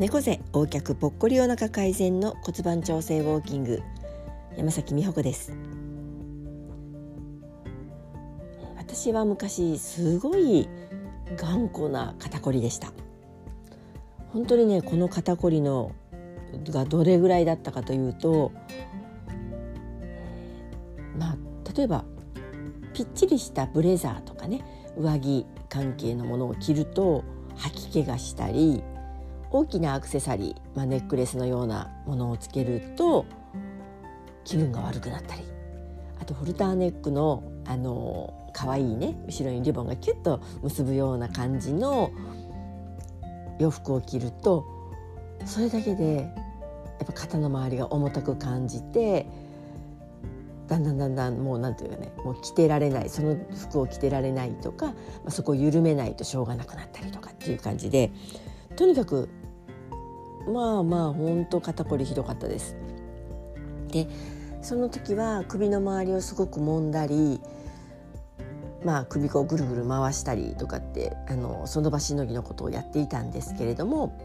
猫背横脚ぽっこりお腹改善の骨盤調整ウォーキング。山崎美穂子です。私は昔すごい頑固な肩こりでした。本当にねこの肩こりのがどれぐらいだったかというとまあ例えばぴっちりしたブレザーとかね上着関係のものを着ると吐き気がしたり大きなアクセサリー、まあ、ネックレスのようなものをつけると気分が悪くなったりあとホルターネックのあの可愛いね後ろにリボンがキュッと結ぶような感じの洋服を着るとそれだけでやっぱ肩の周りが重たく感じてだんだんだんだんもうなんていうかねもう着てられないその服を着てられないとか、まあ、そこを緩めないとしょうがなくなったりとかっていう感じでとにかくまあまあほんと肩こりひどかったです。でその時は首の周りをすごく揉んだりまあ首をぐるぐる回したりとかってあのその場しのぎのことをやっていたんですけれども、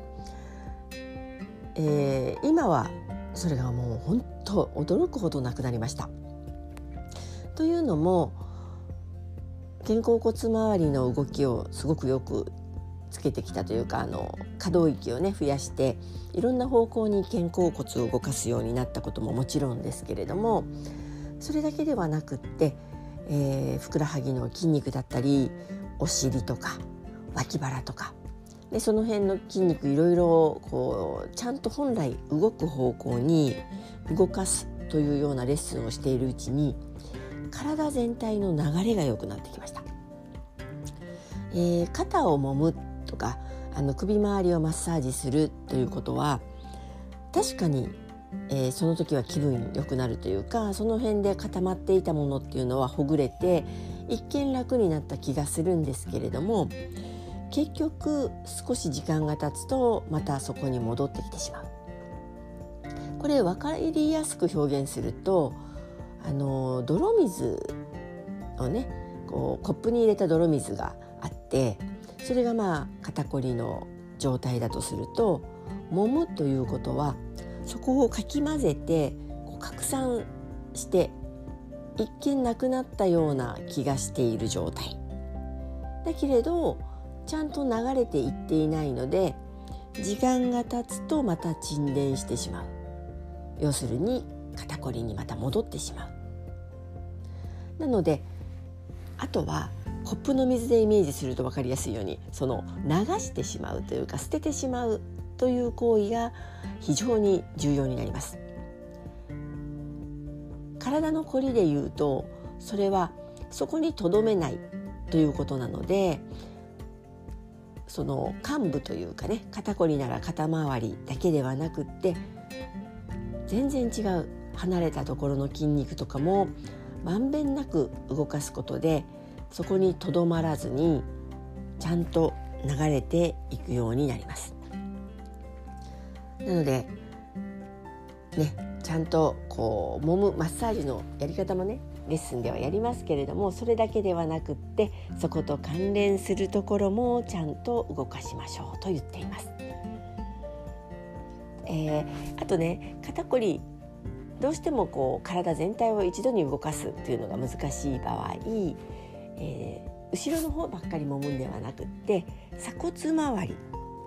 えー、今はそれがもう本当驚くほどなくなりました。というのも肩甲骨周りの動きをすごくよくつけてきたというかあの可動域をね増やしていろんな方向に肩甲骨を動かすようになったことももちろんですけれどもそれだけではなくって、えー、ふくらはぎの筋肉だったりお尻とか脇腹とかでその辺の筋肉いろいろこうちゃんと本来動く方向に動かすというようなレッスンをしているうちに体全体の流れが良くなってきました。えー、肩を揉むとかあの首周りをマッサージするということは確かに、えー、その時は気分良くなるというかその辺で固まっていたものっていうのはほぐれて一見楽になった気がするんですけれども結局少し時間が経つとまたそこに戻ってきてしまう。これ分かりやすく表現するとあの泥水をねこうコップに入れた泥水があってそれがまあ肩こりの状態だとすると揉むということはそこをかき混ぜてこう拡散して一見なくなったような気がしている状態。だけれどちゃんと流れていっていないので時間が経つとまた沈殿してしまう。要するに肩こりにまた戻ってしまう。なのであとはコップの水でイメージすると分かりやすいようにその流してしまうというか捨ててしまうという行為が非常に重要になります。体のこりで言うとそれはそこにとどめないということなのでその幹部というかね肩こりなら肩周りだけではなくって全然違う離れたところの筋肉とかもまんべんなく動かすことでそこにとどまらずにちゃんと流れていくようになります。なのでねちゃんとこう揉むマッサージのやり方もねレッスンではやりますけれどもそれだけではなくってそこと関連するところもちゃんと動かしましょうと言っています。えー、あとね肩こりどうしてもこう体全体を一度に動かすっていうのが難しい場合えー、後ろの方ばっかり揉むんではなくって鎖骨周り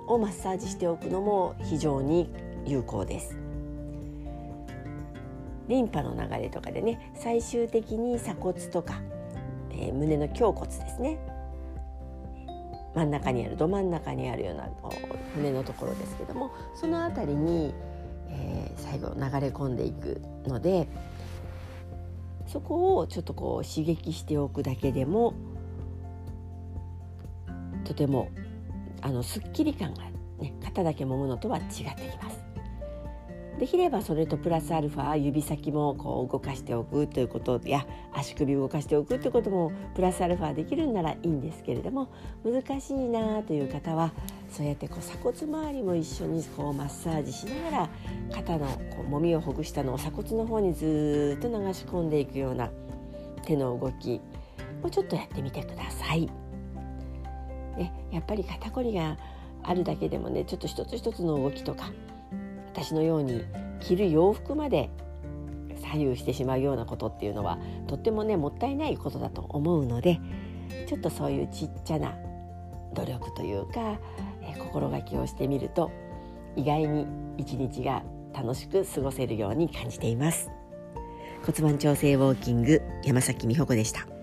をマッサージしておくのも非常に有効です。リンパの流れとかでね最終的に鎖骨とか、えー、胸の胸骨ですね真ん中にあるど真ん中にあるような骨のところですけどもその辺りに、えー、最後流れ込んでいくのでそこをちょっとこう刺激しておくだけでもとてもあのすっきり感が、ね、肩だけ揉むのとは違ってきます。できればそれとプラスアルファ指先もこう動かしておくということや足首を動かしておくということもプラスアルファできるんならいいんですけれども難しいなという方はそうやってこう鎖骨周りも一緒にこうマッサージしながら肩のこう揉みをほぐしたのを鎖骨の方にずっと流し込んでいくような手の動きをちょっとやってみてください。ね、やっぱり肩こりがあるだけでもねちょっと一つ一つの動きとか私のように着る洋服まで左右してしまうようなことっていうのはとってもねもったいないことだと思うのでちょっとそういうちっちゃな努力というか、え心がけをしてみると意外に一日が楽しく過ごせるように感じています。骨盤調整ウォーキング山崎美穂子でした。